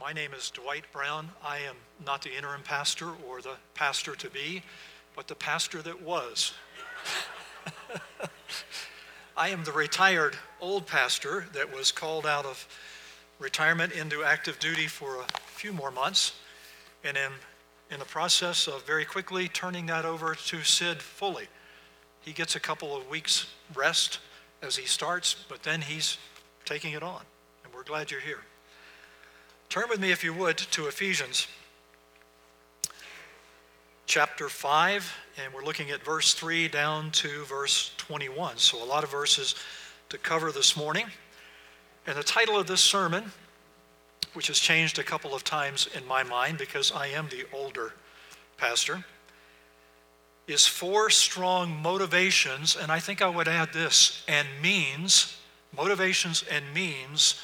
My name is Dwight Brown. I am not the interim pastor or the pastor to be, but the pastor that was. I am the retired old pastor that was called out of retirement into active duty for a few more months and am in the process of very quickly turning that over to Sid fully. He gets a couple of weeks rest as he starts, but then he's taking it on, and we're glad you're here. Turn with me, if you would, to Ephesians chapter 5, and we're looking at verse 3 down to verse 21. So, a lot of verses to cover this morning. And the title of this sermon, which has changed a couple of times in my mind because I am the older pastor, is Four Strong Motivations, and I think I would add this, and means, motivations and means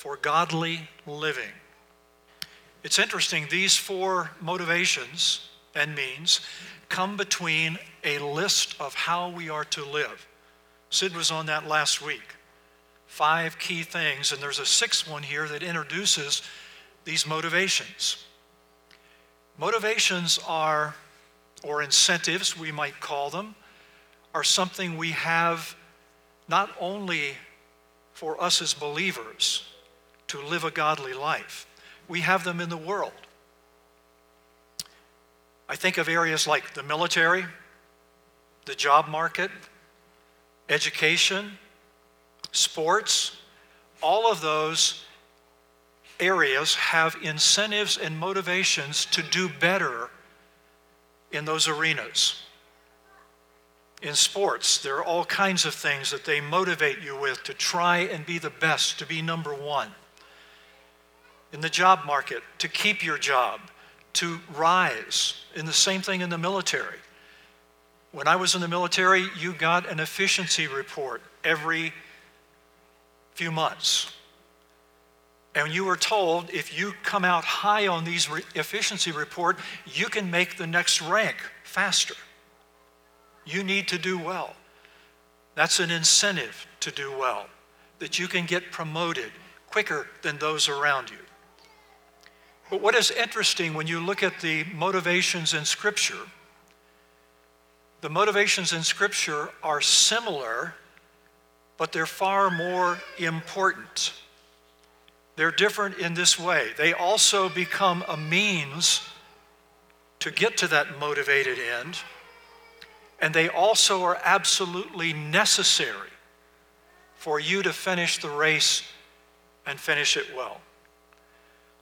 for godly living. It's interesting, these four motivations and means come between a list of how we are to live. Sid was on that last week. Five key things, and there's a sixth one here that introduces these motivations. Motivations are, or incentives, we might call them, are something we have not only for us as believers, to live a godly life. We have them in the world. I think of areas like the military, the job market, education, sports, all of those areas have incentives and motivations to do better in those arenas. In sports, there are all kinds of things that they motivate you with to try and be the best, to be number one in the job market, to keep your job, to rise. And the same thing in the military. When I was in the military, you got an efficiency report every few months. And you were told if you come out high on these re- efficiency report, you can make the next rank faster. You need to do well. That's an incentive to do well, that you can get promoted quicker than those around you. But what is interesting when you look at the motivations in Scripture, the motivations in Scripture are similar, but they're far more important. They're different in this way. They also become a means to get to that motivated end, and they also are absolutely necessary for you to finish the race and finish it well.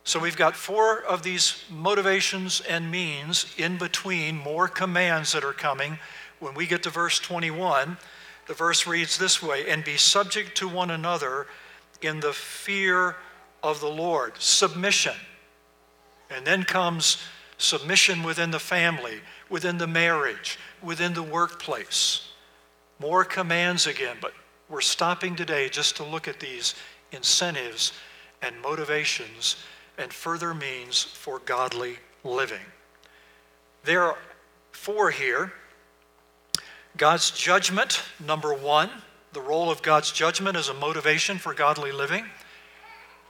So we've got four of these motivations and means in between, more commands that are coming. When we get to verse 21, the verse reads this way And be subject to one another in the fear of the Lord. Submission. And then comes submission within the family, within the marriage, within the workplace. More commands again, but we're stopping today just to look at these incentives and motivations and further means for godly living. There are four here. God's judgment, number one, the role of God's judgment as a motivation for godly living.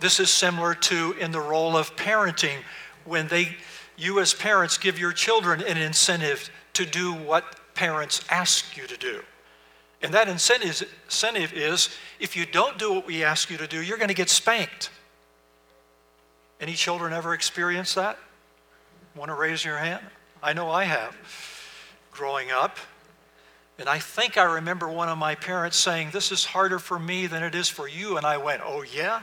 This is similar to in the role of parenting when they you as parents give your children an incentive to do what parents ask you to do. And that incentive, incentive is if you don't do what we ask you to do, you're going to get spanked. Any children ever experienced that? Want to raise your hand? I know I have growing up. And I think I remember one of my parents saying, This is harder for me than it is for you. And I went, Oh, yeah?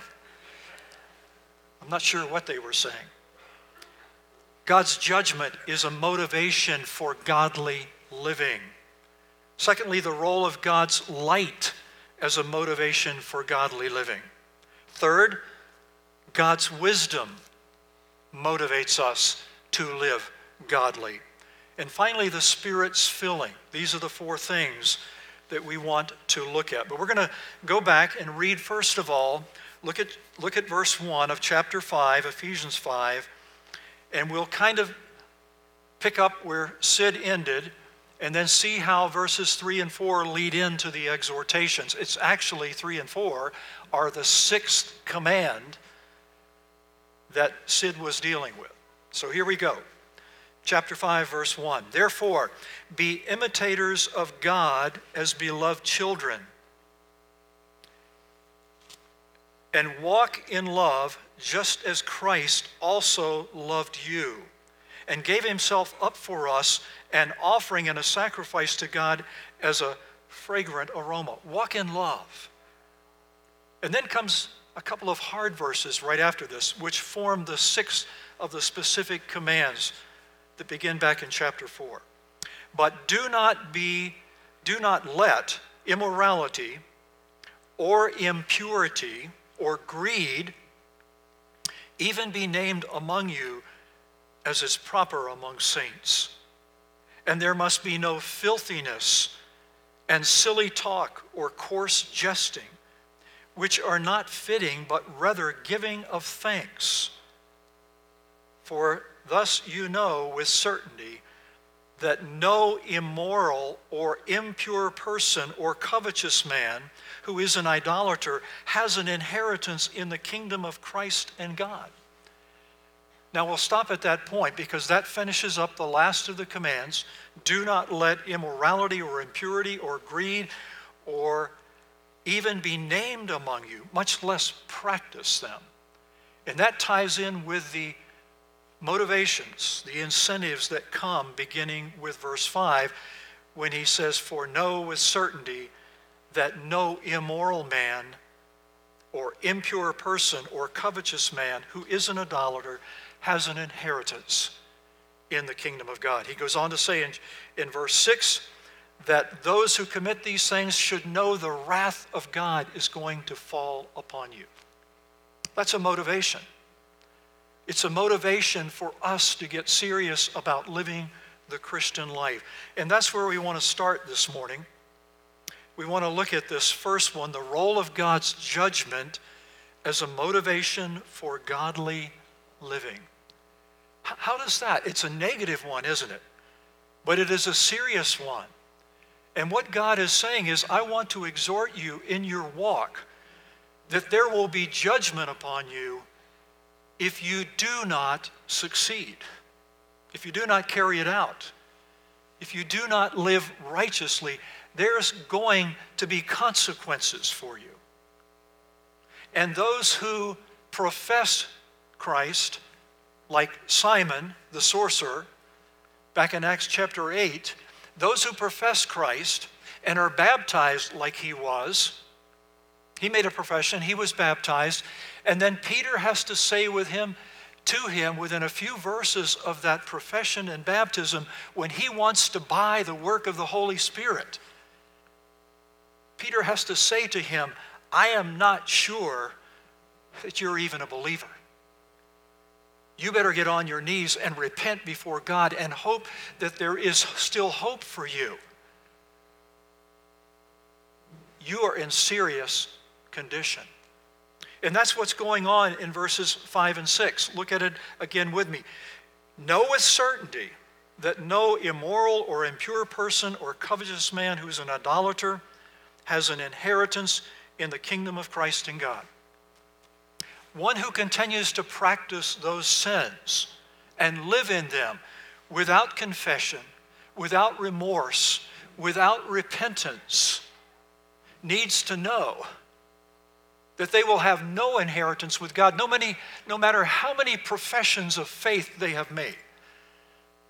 I'm not sure what they were saying. God's judgment is a motivation for godly living. Secondly, the role of God's light as a motivation for godly living. Third, God's wisdom motivates us to live godly. And finally, the Spirit's filling. These are the four things that we want to look at. But we're going to go back and read, first of all, look at, look at verse 1 of chapter 5, Ephesians 5, and we'll kind of pick up where Sid ended and then see how verses 3 and 4 lead into the exhortations. It's actually 3 and 4 are the sixth command that Sid was dealing with. So here we go. Chapter 5, verse 1. Therefore, be imitators of God as beloved children, and walk in love just as Christ also loved you and gave himself up for us, an offering and a sacrifice to God as a fragrant aroma. Walk in love. And then comes a couple of hard verses right after this, which form the sixth of the specific commands that begin back in chapter 4. But do not be, do not let immorality or impurity or greed even be named among you as is proper among saints. And there must be no filthiness and silly talk or coarse jesting which are not fitting, but rather giving of thanks. For thus you know with certainty that no immoral or impure person or covetous man who is an idolater has an inheritance in the kingdom of Christ and God. Now we'll stop at that point because that finishes up the last of the commands. Do not let immorality or impurity or greed or even be named among you, much less practice them. And that ties in with the motivations, the incentives that come beginning with verse 5 when he says, For know with certainty that no immoral man or impure person or covetous man who is an idolater has an inheritance in the kingdom of God. He goes on to say in, in verse 6 that those who commit these things should know the wrath of God is going to fall upon you. That's a motivation. It's a motivation for us to get serious about living the Christian life. And that's where we want to start this morning. We want to look at this first one the role of God's judgment as a motivation for godly living. How does that? It's a negative one, isn't it? But it is a serious one. And what God is saying is, I want to exhort you in your walk that there will be judgment upon you if you do not succeed, if you do not carry it out, if you do not live righteously, there's going to be consequences for you. And those who profess Christ, like Simon the sorcerer, back in Acts chapter 8, those who profess Christ and are baptized like he was, he made a profession, he was baptized, and then Peter has to say with him, to him within a few verses of that profession and baptism when he wants to buy the work of the Holy Spirit. Peter has to say to him, I am not sure that you're even a believer you better get on your knees and repent before God and hope that there is still hope for you. You are in serious condition. And that's what's going on in verses 5 and 6. Look at it again with me. Know with certainty that no immoral or impure person or covetous man who's an idolater has an inheritance in the kingdom of Christ and God one who continues to practice those sins and live in them without confession, without remorse, without repentance, needs to know that they will have no inheritance with God, no, many, no matter how many professions of faith they have made,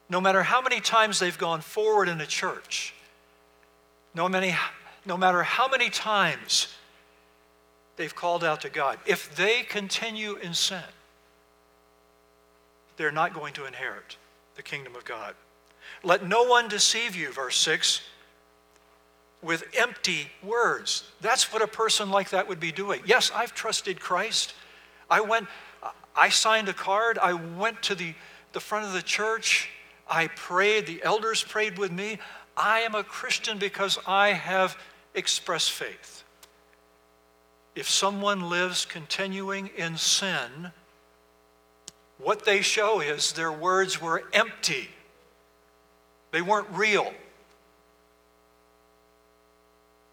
no matter how many times they've gone forward in a church, no, many, no matter how many times they've called out to God. If they continue in sin, they're not going to inherit the kingdom of God. Let no one deceive you, verse 6, with empty words. That's what a person like that would be doing. Yes, I've trusted Christ. I went, I signed a card. I went to the, the front of the church. I prayed. The elders prayed with me. I am a Christian because I have expressed faith. If someone lives continuing in sin, what they show is their words were empty. They weren't real.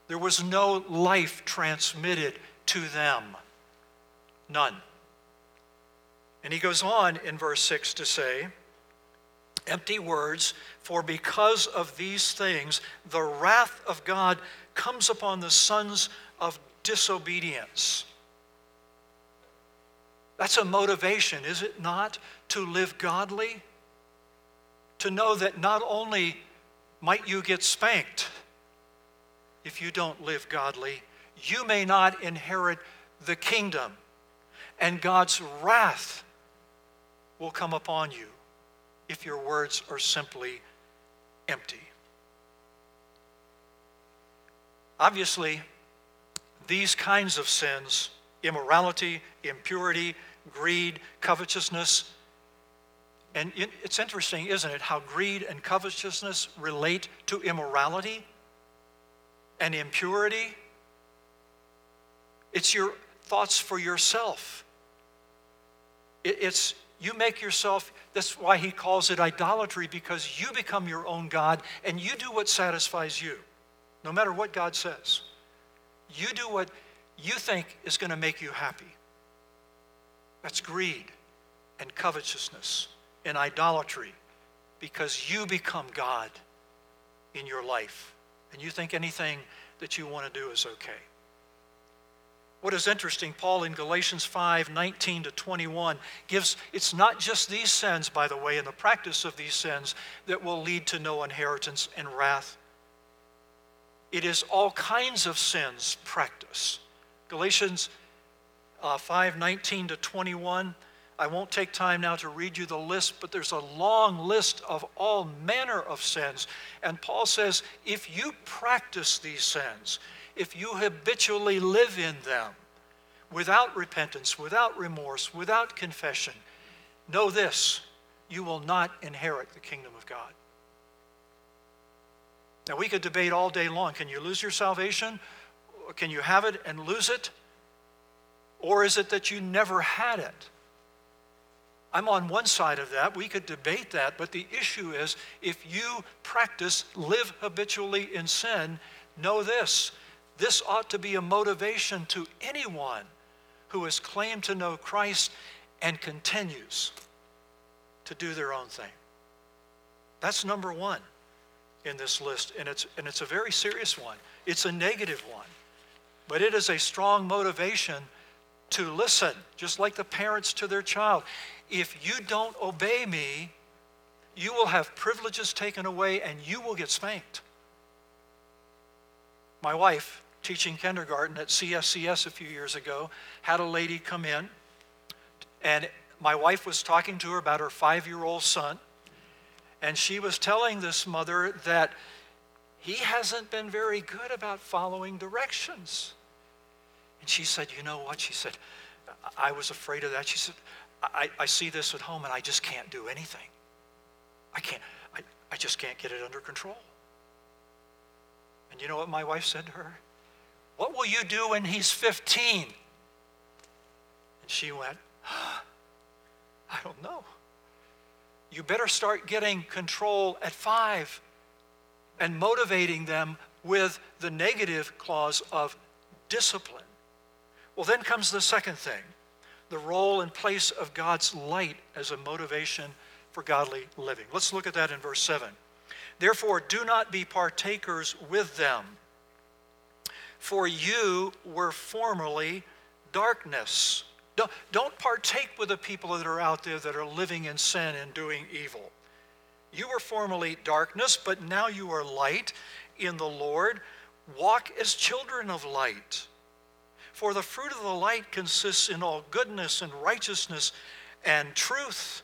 There was no life transmitted to them. None. And he goes on in verse 6 to say, empty words, for because of these things, the wrath of God comes upon the sons of disobedience. That's a motivation, is it not, to live godly? To know that not only might you get spanked if you don't live godly, you may not inherit the kingdom, and God's wrath will come upon you if your words are simply empty. Obviously, these kinds of sins immorality, impurity, greed, covetousness and it's interesting, isn't it, how greed and covetousness relate to immorality and impurity? It's your thoughts for yourself. It's you make yourself, that's why he calls it idolatry, because you become your own God and you do what satisfies you, no matter what God says. You do what you think is going to make you happy. That's greed and covetousness and idolatry because you become God in your life and you think anything that you want to do is okay. What is interesting, Paul in Galatians 5 19 to 21 gives, it's not just these sins, by the way, and the practice of these sins that will lead to no inheritance and wrath. It is all kinds of sins practice. Galatians uh, 5 19 to 21. I won't take time now to read you the list, but there's a long list of all manner of sins. And Paul says if you practice these sins, if you habitually live in them without repentance, without remorse, without confession, know this you will not inherit the kingdom of God. Now, we could debate all day long can you lose your salvation? Can you have it and lose it? Or is it that you never had it? I'm on one side of that. We could debate that. But the issue is if you practice, live habitually in sin, know this this ought to be a motivation to anyone who has claimed to know Christ and continues to do their own thing. That's number one in this list, and it's, and it's a very serious one. It's a negative one, but it is a strong motivation to listen, just like the parents to their child. If you don't obey me, you will have privileges taken away and you will get spanked. My wife, teaching kindergarten at CSCS a few years ago, had a lady come in, and my wife was talking to her about her five year old son, and she was telling this mother that he hasn't been very good about following directions. And she said, You know what? She said, I was afraid of that. She said, I, I see this at home and I just can't do anything. I can't, I, I just can't get it under control. And you know what my wife said to her? What will you do when he's 15? And she went, I don't know. You better start getting control at five and motivating them with the negative clause of discipline. Well, then comes the second thing the role and place of God's light as a motivation for godly living. Let's look at that in verse 7. Therefore, do not be partakers with them, for you were formerly darkness. Don't, don't partake with the people that are out there that are living in sin and doing evil. You were formerly darkness, but now you are light in the Lord. Walk as children of light. For the fruit of the light consists in all goodness and righteousness and truth,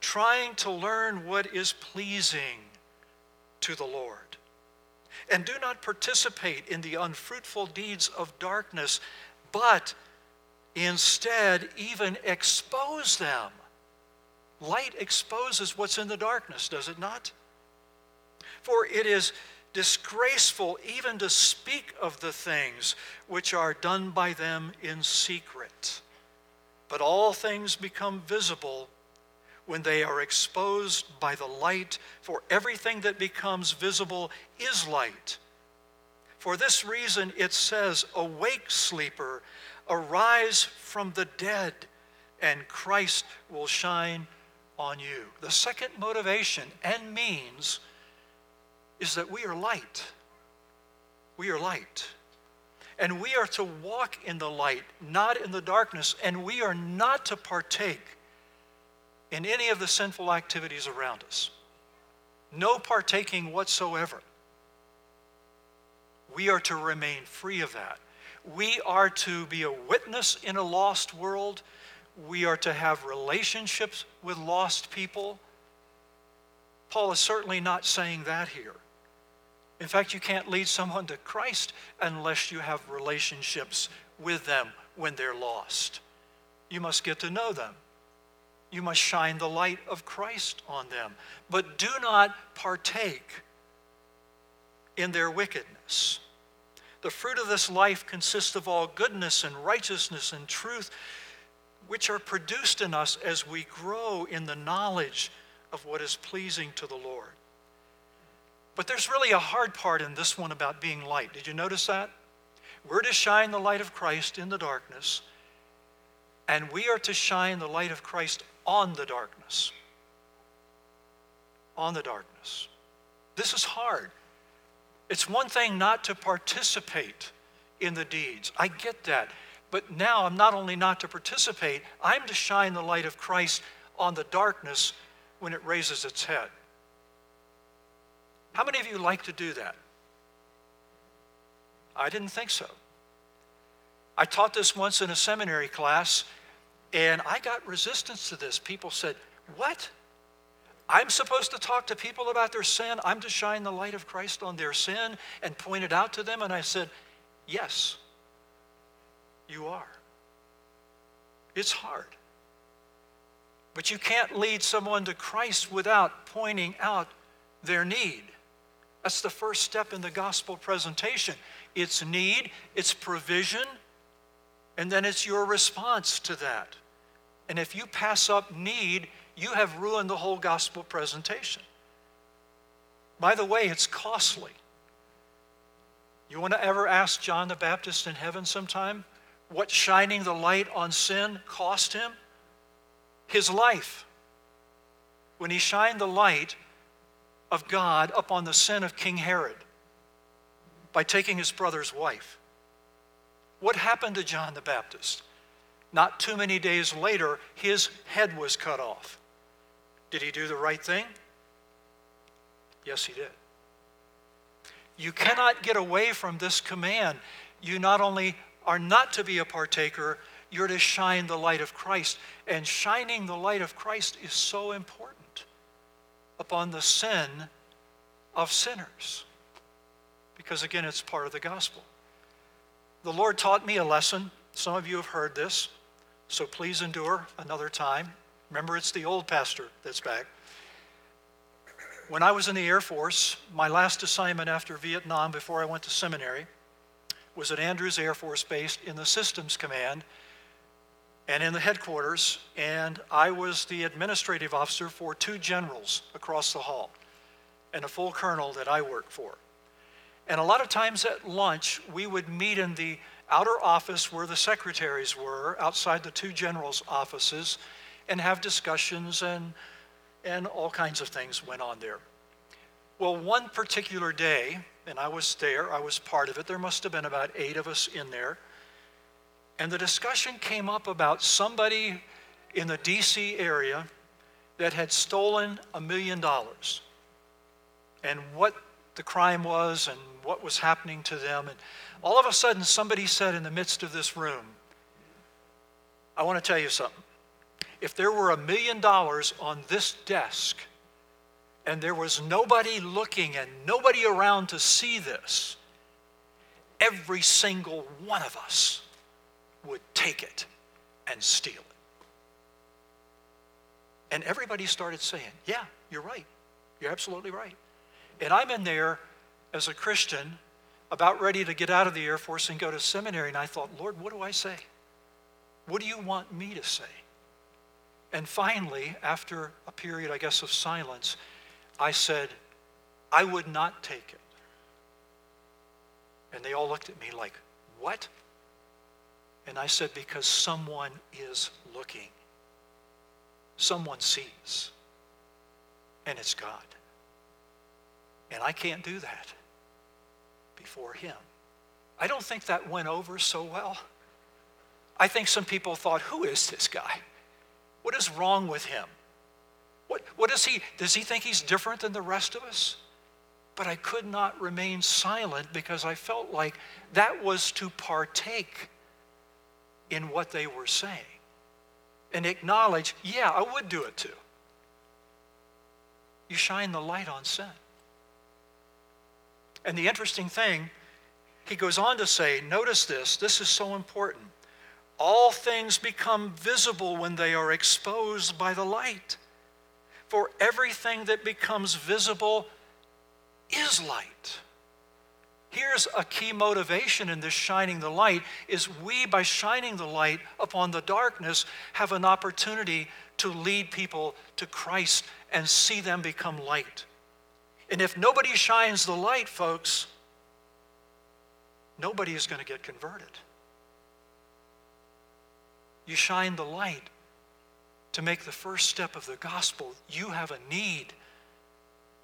trying to learn what is pleasing to the Lord. And do not participate in the unfruitful deeds of darkness, but instead even expose them. Light exposes what's in the darkness, does it not? For it is disgraceful even to speak of the things which are done by them in secret. But all things become visible when they are exposed by the light, for everything that becomes visible is light. For this reason, it says, Awake, sleeper, arise from the dead, and Christ will shine on you. The second motivation and means is that we are light. We are light. And we are to walk in the light, not in the darkness. And we are not to partake in any of the sinful activities around us. No partaking whatsoever. We are to remain free of that. We are to be a witness in a lost world. We are to have relationships with lost people. Paul is certainly not saying that here. In fact, you can't lead someone to Christ unless you have relationships with them when they're lost. You must get to know them. You must shine the light of Christ on them. But do not partake in their wickedness. The fruit of this life consists of all goodness and righteousness and truth, which are produced in us as we grow in the knowledge of what is pleasing to the Lord. But there's really a hard part in this one about being light. Did you notice that? We're to shine the light of Christ in the darkness, and we are to shine the light of Christ on the darkness. On the darkness. This is hard. It's one thing not to participate in the deeds. I get that. But now I'm not only not to participate, I'm to shine the light of Christ on the darkness when it raises its head. How many of you like to do that? I didn't think so. I taught this once in a seminary class, and I got resistance to this. People said, What? I'm supposed to talk to people about their sin. I'm to shine the light of Christ on their sin and point it out to them. And I said, Yes, you are. It's hard. But you can't lead someone to Christ without pointing out their need. That's the first step in the gospel presentation. It's need, it's provision, and then it's your response to that. And if you pass up need, you have ruined the whole gospel presentation. By the way, it's costly. You want to ever ask John the Baptist in heaven sometime what shining the light on sin cost him? His life. When he shined the light of God upon the sin of King Herod by taking his brother's wife. What happened to John the Baptist? Not too many days later, his head was cut off. Did he do the right thing? Yes, he did. You cannot get away from this command. You not only are not to be a partaker, you're to shine the light of Christ. And shining the light of Christ is so important upon the sin of sinners. Because again, it's part of the gospel. The Lord taught me a lesson. Some of you have heard this, so please endure another time. Remember, it's the old pastor that's back. When I was in the Air Force, my last assignment after Vietnam before I went to seminary was at Andrews Air Force Base in the Systems Command and in the headquarters, and I was the administrative officer for two generals across the hall and a full colonel that I worked for. And a lot of times at lunch, we would meet in the outer office where the secretaries were, outside the two generals' offices, and have discussions and, and all kinds of things went on there. Well, one particular day, and I was there, I was part of it, there must have been about eight of us in there and the discussion came up about somebody in the DC area that had stolen a million dollars and what the crime was and what was happening to them. And all of a sudden, somebody said in the midst of this room, I want to tell you something. If there were a million dollars on this desk and there was nobody looking and nobody around to see this, every single one of us would take it and steal it. And everybody started saying, Yeah, you're right. You're absolutely right. And I'm in there as a Christian, about ready to get out of the Air Force and go to seminary, and I thought, Lord, what do I say? What do you want me to say? And finally, after a period, I guess, of silence, I said, I would not take it. And they all looked at me like, What? And I said, Because someone is looking. someone sees, and it's God. And I can't do that before Him. I don't think that went over so well. I think some people thought, who is this guy? What is wrong with him? What, what is he? Does he think he's different than the rest of us? But I could not remain silent because I felt like that was to partake in what they were saying and acknowledge, yeah, I would do it too. You shine the light on sin. And the interesting thing, he goes on to say, notice this, this is so important. All things become visible when they are exposed by the light. For everything that becomes visible is light. Here's a key motivation in this shining the light is we by shining the light upon the darkness have an opportunity to lead people to Christ and see them become light. And if nobody shines the light, folks, nobody is going to get converted. You shine the light to make the first step of the gospel. You have a need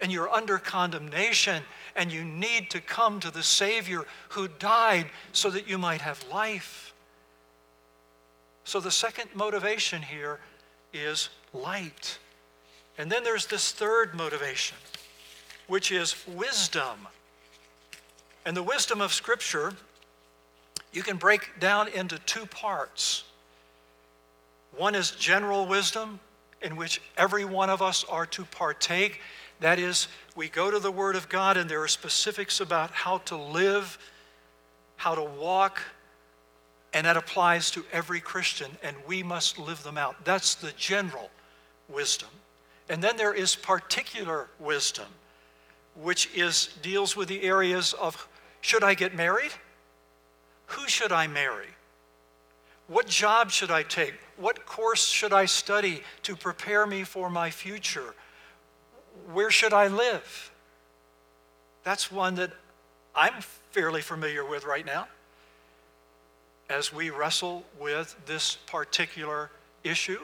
and you're under condemnation and you need to come to the Savior who died so that you might have life. So the second motivation here is light. And then there's this third motivation, which is wisdom. And the wisdom of Scripture, you can break down into two parts. One is general wisdom, in which every one of us are to partake. That is, we go to the Word of God and there are specifics about how to live, how to walk, and that applies to every Christian, and we must live them out. That's the general wisdom. And then there is particular wisdom, which is deals with the areas of should I get married? Who should I marry? What job should I take? What course should I study to prepare me for my future? Where should I live? That's one that I'm fairly familiar with right now as we wrestle with this particular issue.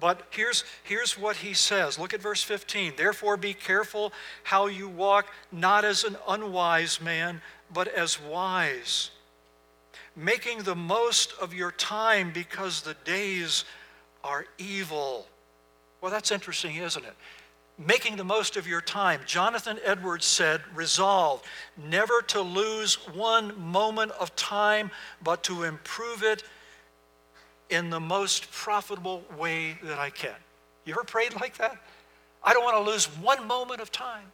But here's, here's what he says. Look at verse 15. Therefore, be careful how you walk, not as an unwise man, but as wise making the most of your time because the days are evil. Well, that's interesting, isn't it? Making the most of your time. Jonathan Edwards said, Resolve never to lose one moment of time, but to improve it in the most profitable way that I can. You ever prayed like that? I don't want to lose one moment of time.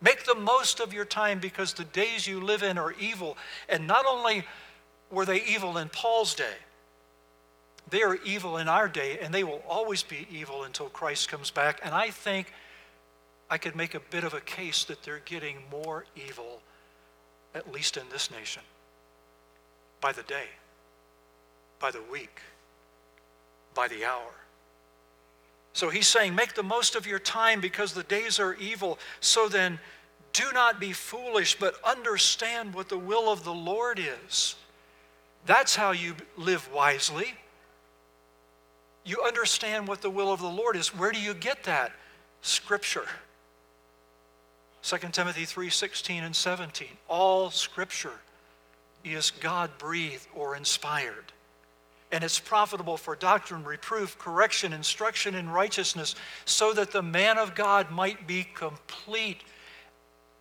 Make the most of your time because the days you live in are evil. And not only were they evil in Paul's day? They are evil in our day, and they will always be evil until Christ comes back. And I think I could make a bit of a case that they're getting more evil, at least in this nation, by the day, by the week, by the hour. So he's saying, make the most of your time because the days are evil. So then, do not be foolish, but understand what the will of the Lord is. That's how you live wisely. You understand what the will of the Lord is. Where do you get that? Scripture. 2 Timothy 3 16 and 17. All Scripture is God breathed or inspired. And it's profitable for doctrine, reproof, correction, instruction in righteousness, so that the man of God might be complete,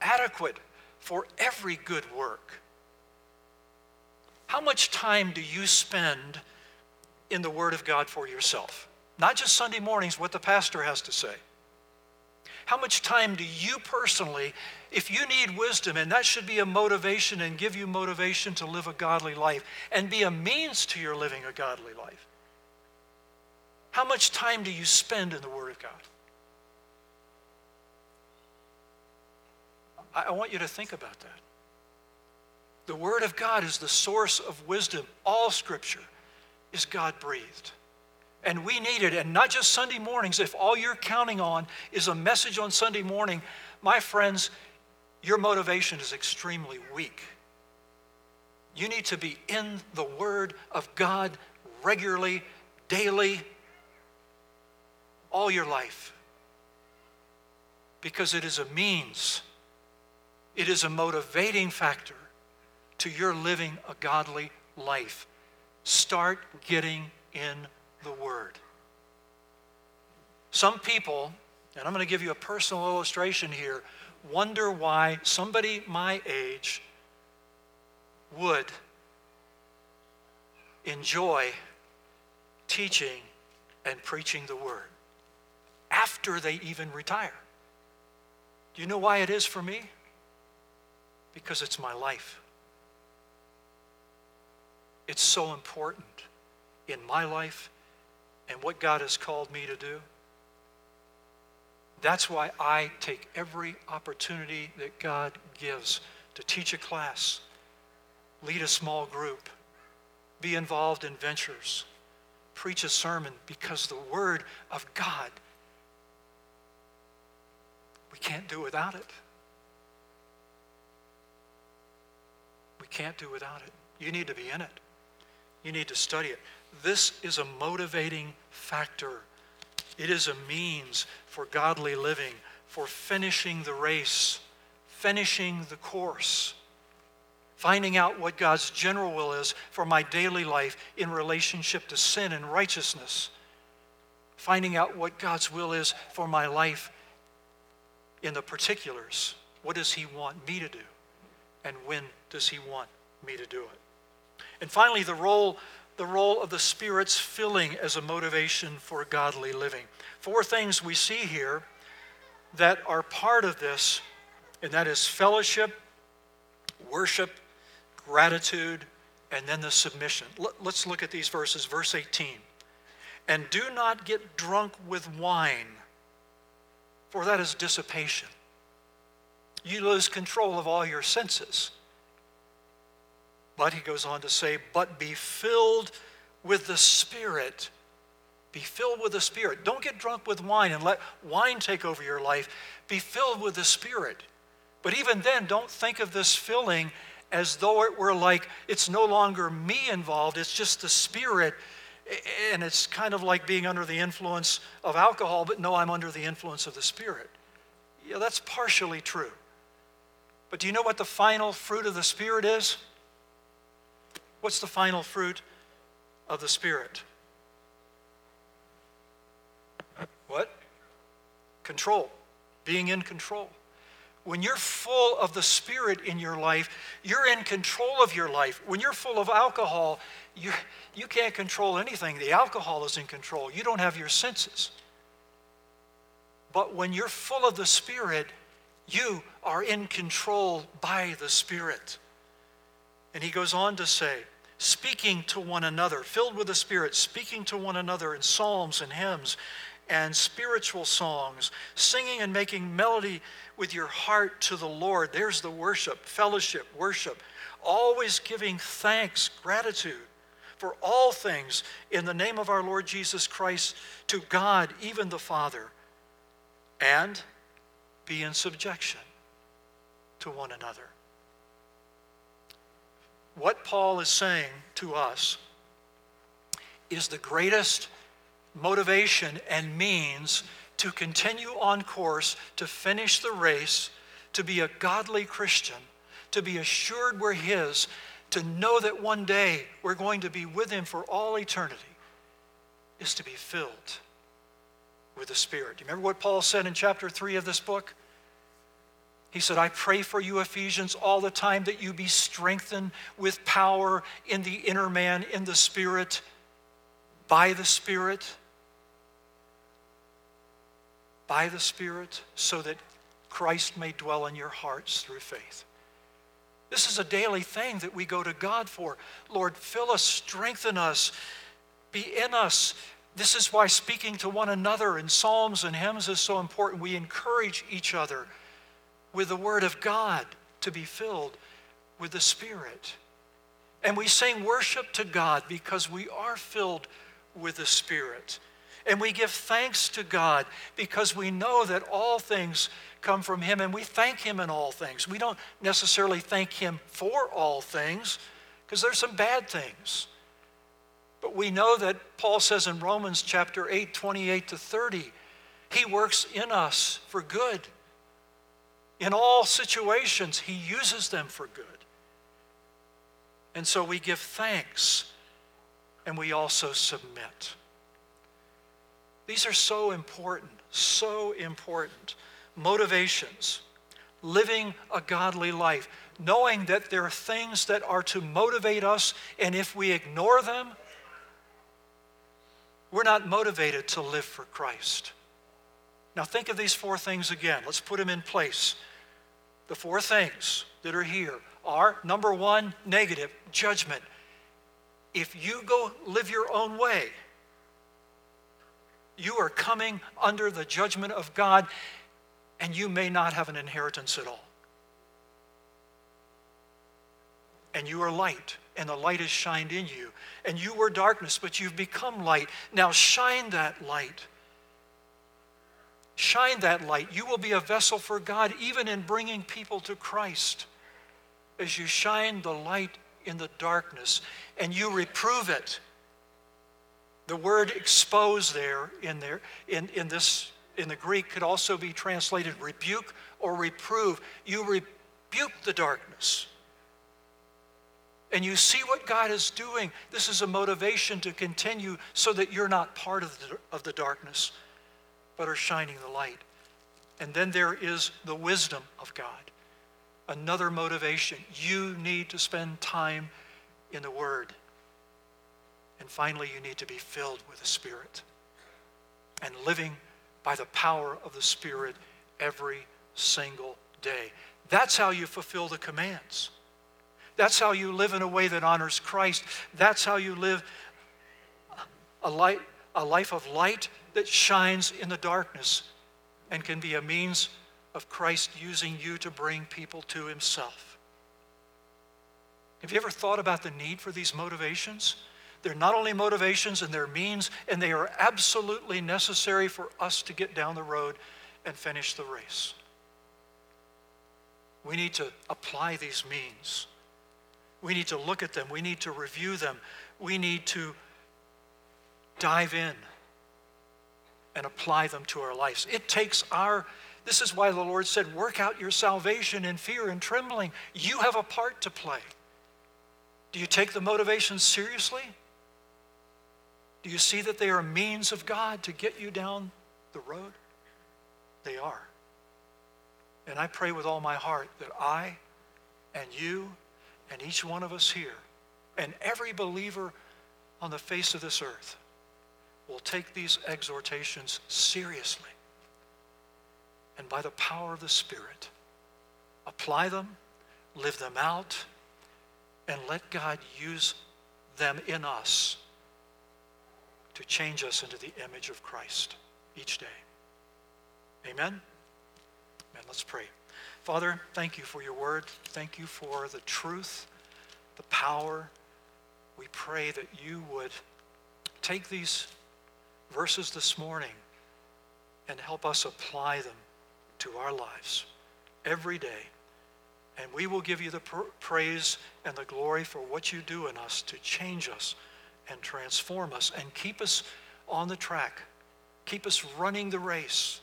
adequate for every good work. How much time do you spend in the Word of God for yourself? Not just Sunday mornings, what the pastor has to say. How much time do you personally, if you need wisdom, and that should be a motivation and give you motivation to live a godly life and be a means to your living a godly life? How much time do you spend in the Word of God? I, want you to think about that. The Word of God is the source of wisdom. All Scripture is God breathed. And we need it. And not just Sunday mornings. If all you're counting on is a message on Sunday morning, my friends, your motivation is extremely weak. You need to be in the Word of God regularly, daily, all your life because it is a means, it is a motivating factor to your living a godly life. Start getting in the Word. Some people, and I'm going to give you a personal illustration here, wonder why somebody my age would enjoy teaching and preaching the Word after they even retire. Do you know why it is for me? Because it's my life. It's so important in my life and what God has called me to do. That's why I take every opportunity that God gives to teach a class, lead a small group, be involved in ventures, preach a sermon, because the Word of God, we can't do without it. We can't do without it. You need to be in it. You need to study it. This is a motivating factor. It is a means for godly living, for finishing the race, finishing the course, finding out what God's general will is for my daily life in relationship to sin and righteousness, finding out what God's will is for my life in the particulars. What does He want me to do? And when does He want me to do it? And finally, the role, the role of the Spirit's filling as a motivation for godly living. Four things we see here that are part of this, and that is fellowship, worship, gratitude, and then the submission. Let's look at these verses. Verse 18. And do not get drunk with wine, for that is dissipation. You lose control of all your senses. But he goes on to say, but be filled with the Spirit. Be filled with the Spirit. Don't get drunk with wine and let wine take over your life. Be filled with the Spirit. But even then, don't think of this filling as though it were like it's no longer me involved, it's just the Spirit. And it's kind of like being under the influence of alcohol, but no, I'm under the influence of the Spirit. Yeah, that's partially true. But do you know what the final fruit of the Spirit is? What's the final fruit of the Spirit? What? Control, being in control. When you're full of the Spirit in your life, you're in control of your life. When you're full of alcohol, you, you can't control anything. The alcohol is in control. You don't have your senses. But when you're full of the Spirit, you are in control by the Spirit. And he goes on to say, speaking to one another, filled with the Spirit, speaking to one another in psalms and hymns and spiritual songs, singing and making melody with your heart to the Lord. There's the worship, fellowship, worship. Always giving thanks, gratitude for all things in the name of our Lord Jesus Christ to God, even the Father, and be in subjection to one another what Paul is saying to us is the greatest motivation and means to continue on course, to finish the race, to be a godly Christian, to be assured we're His, to know that one day we're going to be with Him for all eternity, is to be filled with the Spirit. Do you remember what Paul said in chapter 3 of this book? He said, I pray for you, Ephesians, all the time that you be strengthened with power in the inner man, in the Spirit, by the Spirit, by the Spirit, so that Christ may dwell in your hearts through faith. This is a daily thing that we go to God for. Lord, fill us, strengthen us, be in us. This is why speaking to one another in psalms and hymns is so important. We encourage each other with the Word of God to be filled with the Spirit. And we sing worship to God because we are filled with the Spirit. And we give thanks to God because we know that all things come from Him and we thank Him in all things. We don't necessarily thank Him for all things because there's some bad things. But we know that Paul says in Romans chapter 8, 28 to 30, He works in us for good. In all situations, He uses them for good. And so we give thanks and we also submit. These are so important, so important. Motivations, living a godly life, knowing that there are things that are to motivate us, and if we ignore them, we're not motivated to live for Christ. Now, think of these four things again. Let's put them in place. The four things that are here are number one, negative, judgment. If you go live your own way, you are coming under the judgment of God, and you may not have an inheritance at all. And you are light, and the light has shined in you. And you were darkness, but you've become light. Now shine that light. Shine that light. You will be a vessel for God, even in bringing people to Christ. As you shine the light in the darkness and you reprove it. The word expose there in there in, in this in the Greek could also be translated rebuke or reprove. You rebuke the darkness. And you see what God is doing. This is a motivation to continue so that you're not part of the, of the darkness, but are shining the light. And then there is the wisdom of God. Another motivation. You need to spend time in the Word. And finally, you need to be filled with the Spirit and living by the power of the Spirit every single day. That's how you fulfill the commands. That's how you live in a way that honors Christ. That's how you live a, light, a life of light that shines in the darkness and can be a means of Christ using you to bring people to Himself. Have you ever thought about the need for these motivations? They're not only motivations and they're means, and they are absolutely necessary for us to get down the road and finish the race. We need to apply these means. We need to look at them. We need to review them. We need to dive in and apply them to our lives. It takes our, this is why the Lord said, work out your salvation in fear and trembling. You have a part to play. Do you take the motivations seriously? Do you see that they are means of God to get you down the road? They are. And I pray with all my heart that I and you and each one of us here and every believer on the face of this earth will take these exhortations seriously and by the power of the Spirit apply them, live them out, and let God use them in us to change us into the image of Christ each day. Amen? Amen. Let's pray. Father, thank you for your word. Thank you for the truth, the power. We pray that you would take these verses this morning and help us apply them to our lives every day. And we will give you the pr- praise and the glory for what you do in us to change us and transform us and keep us on the track, keep us running the race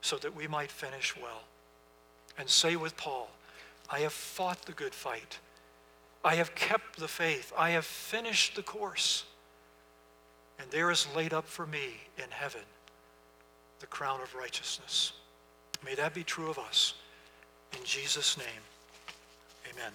so that we might finish well. And say with Paul, I have fought the good fight. I have kept the faith. I have finished the course. And there is laid up for me in heaven the crown of righteousness. May that be true of us. In Jesus' name, amen.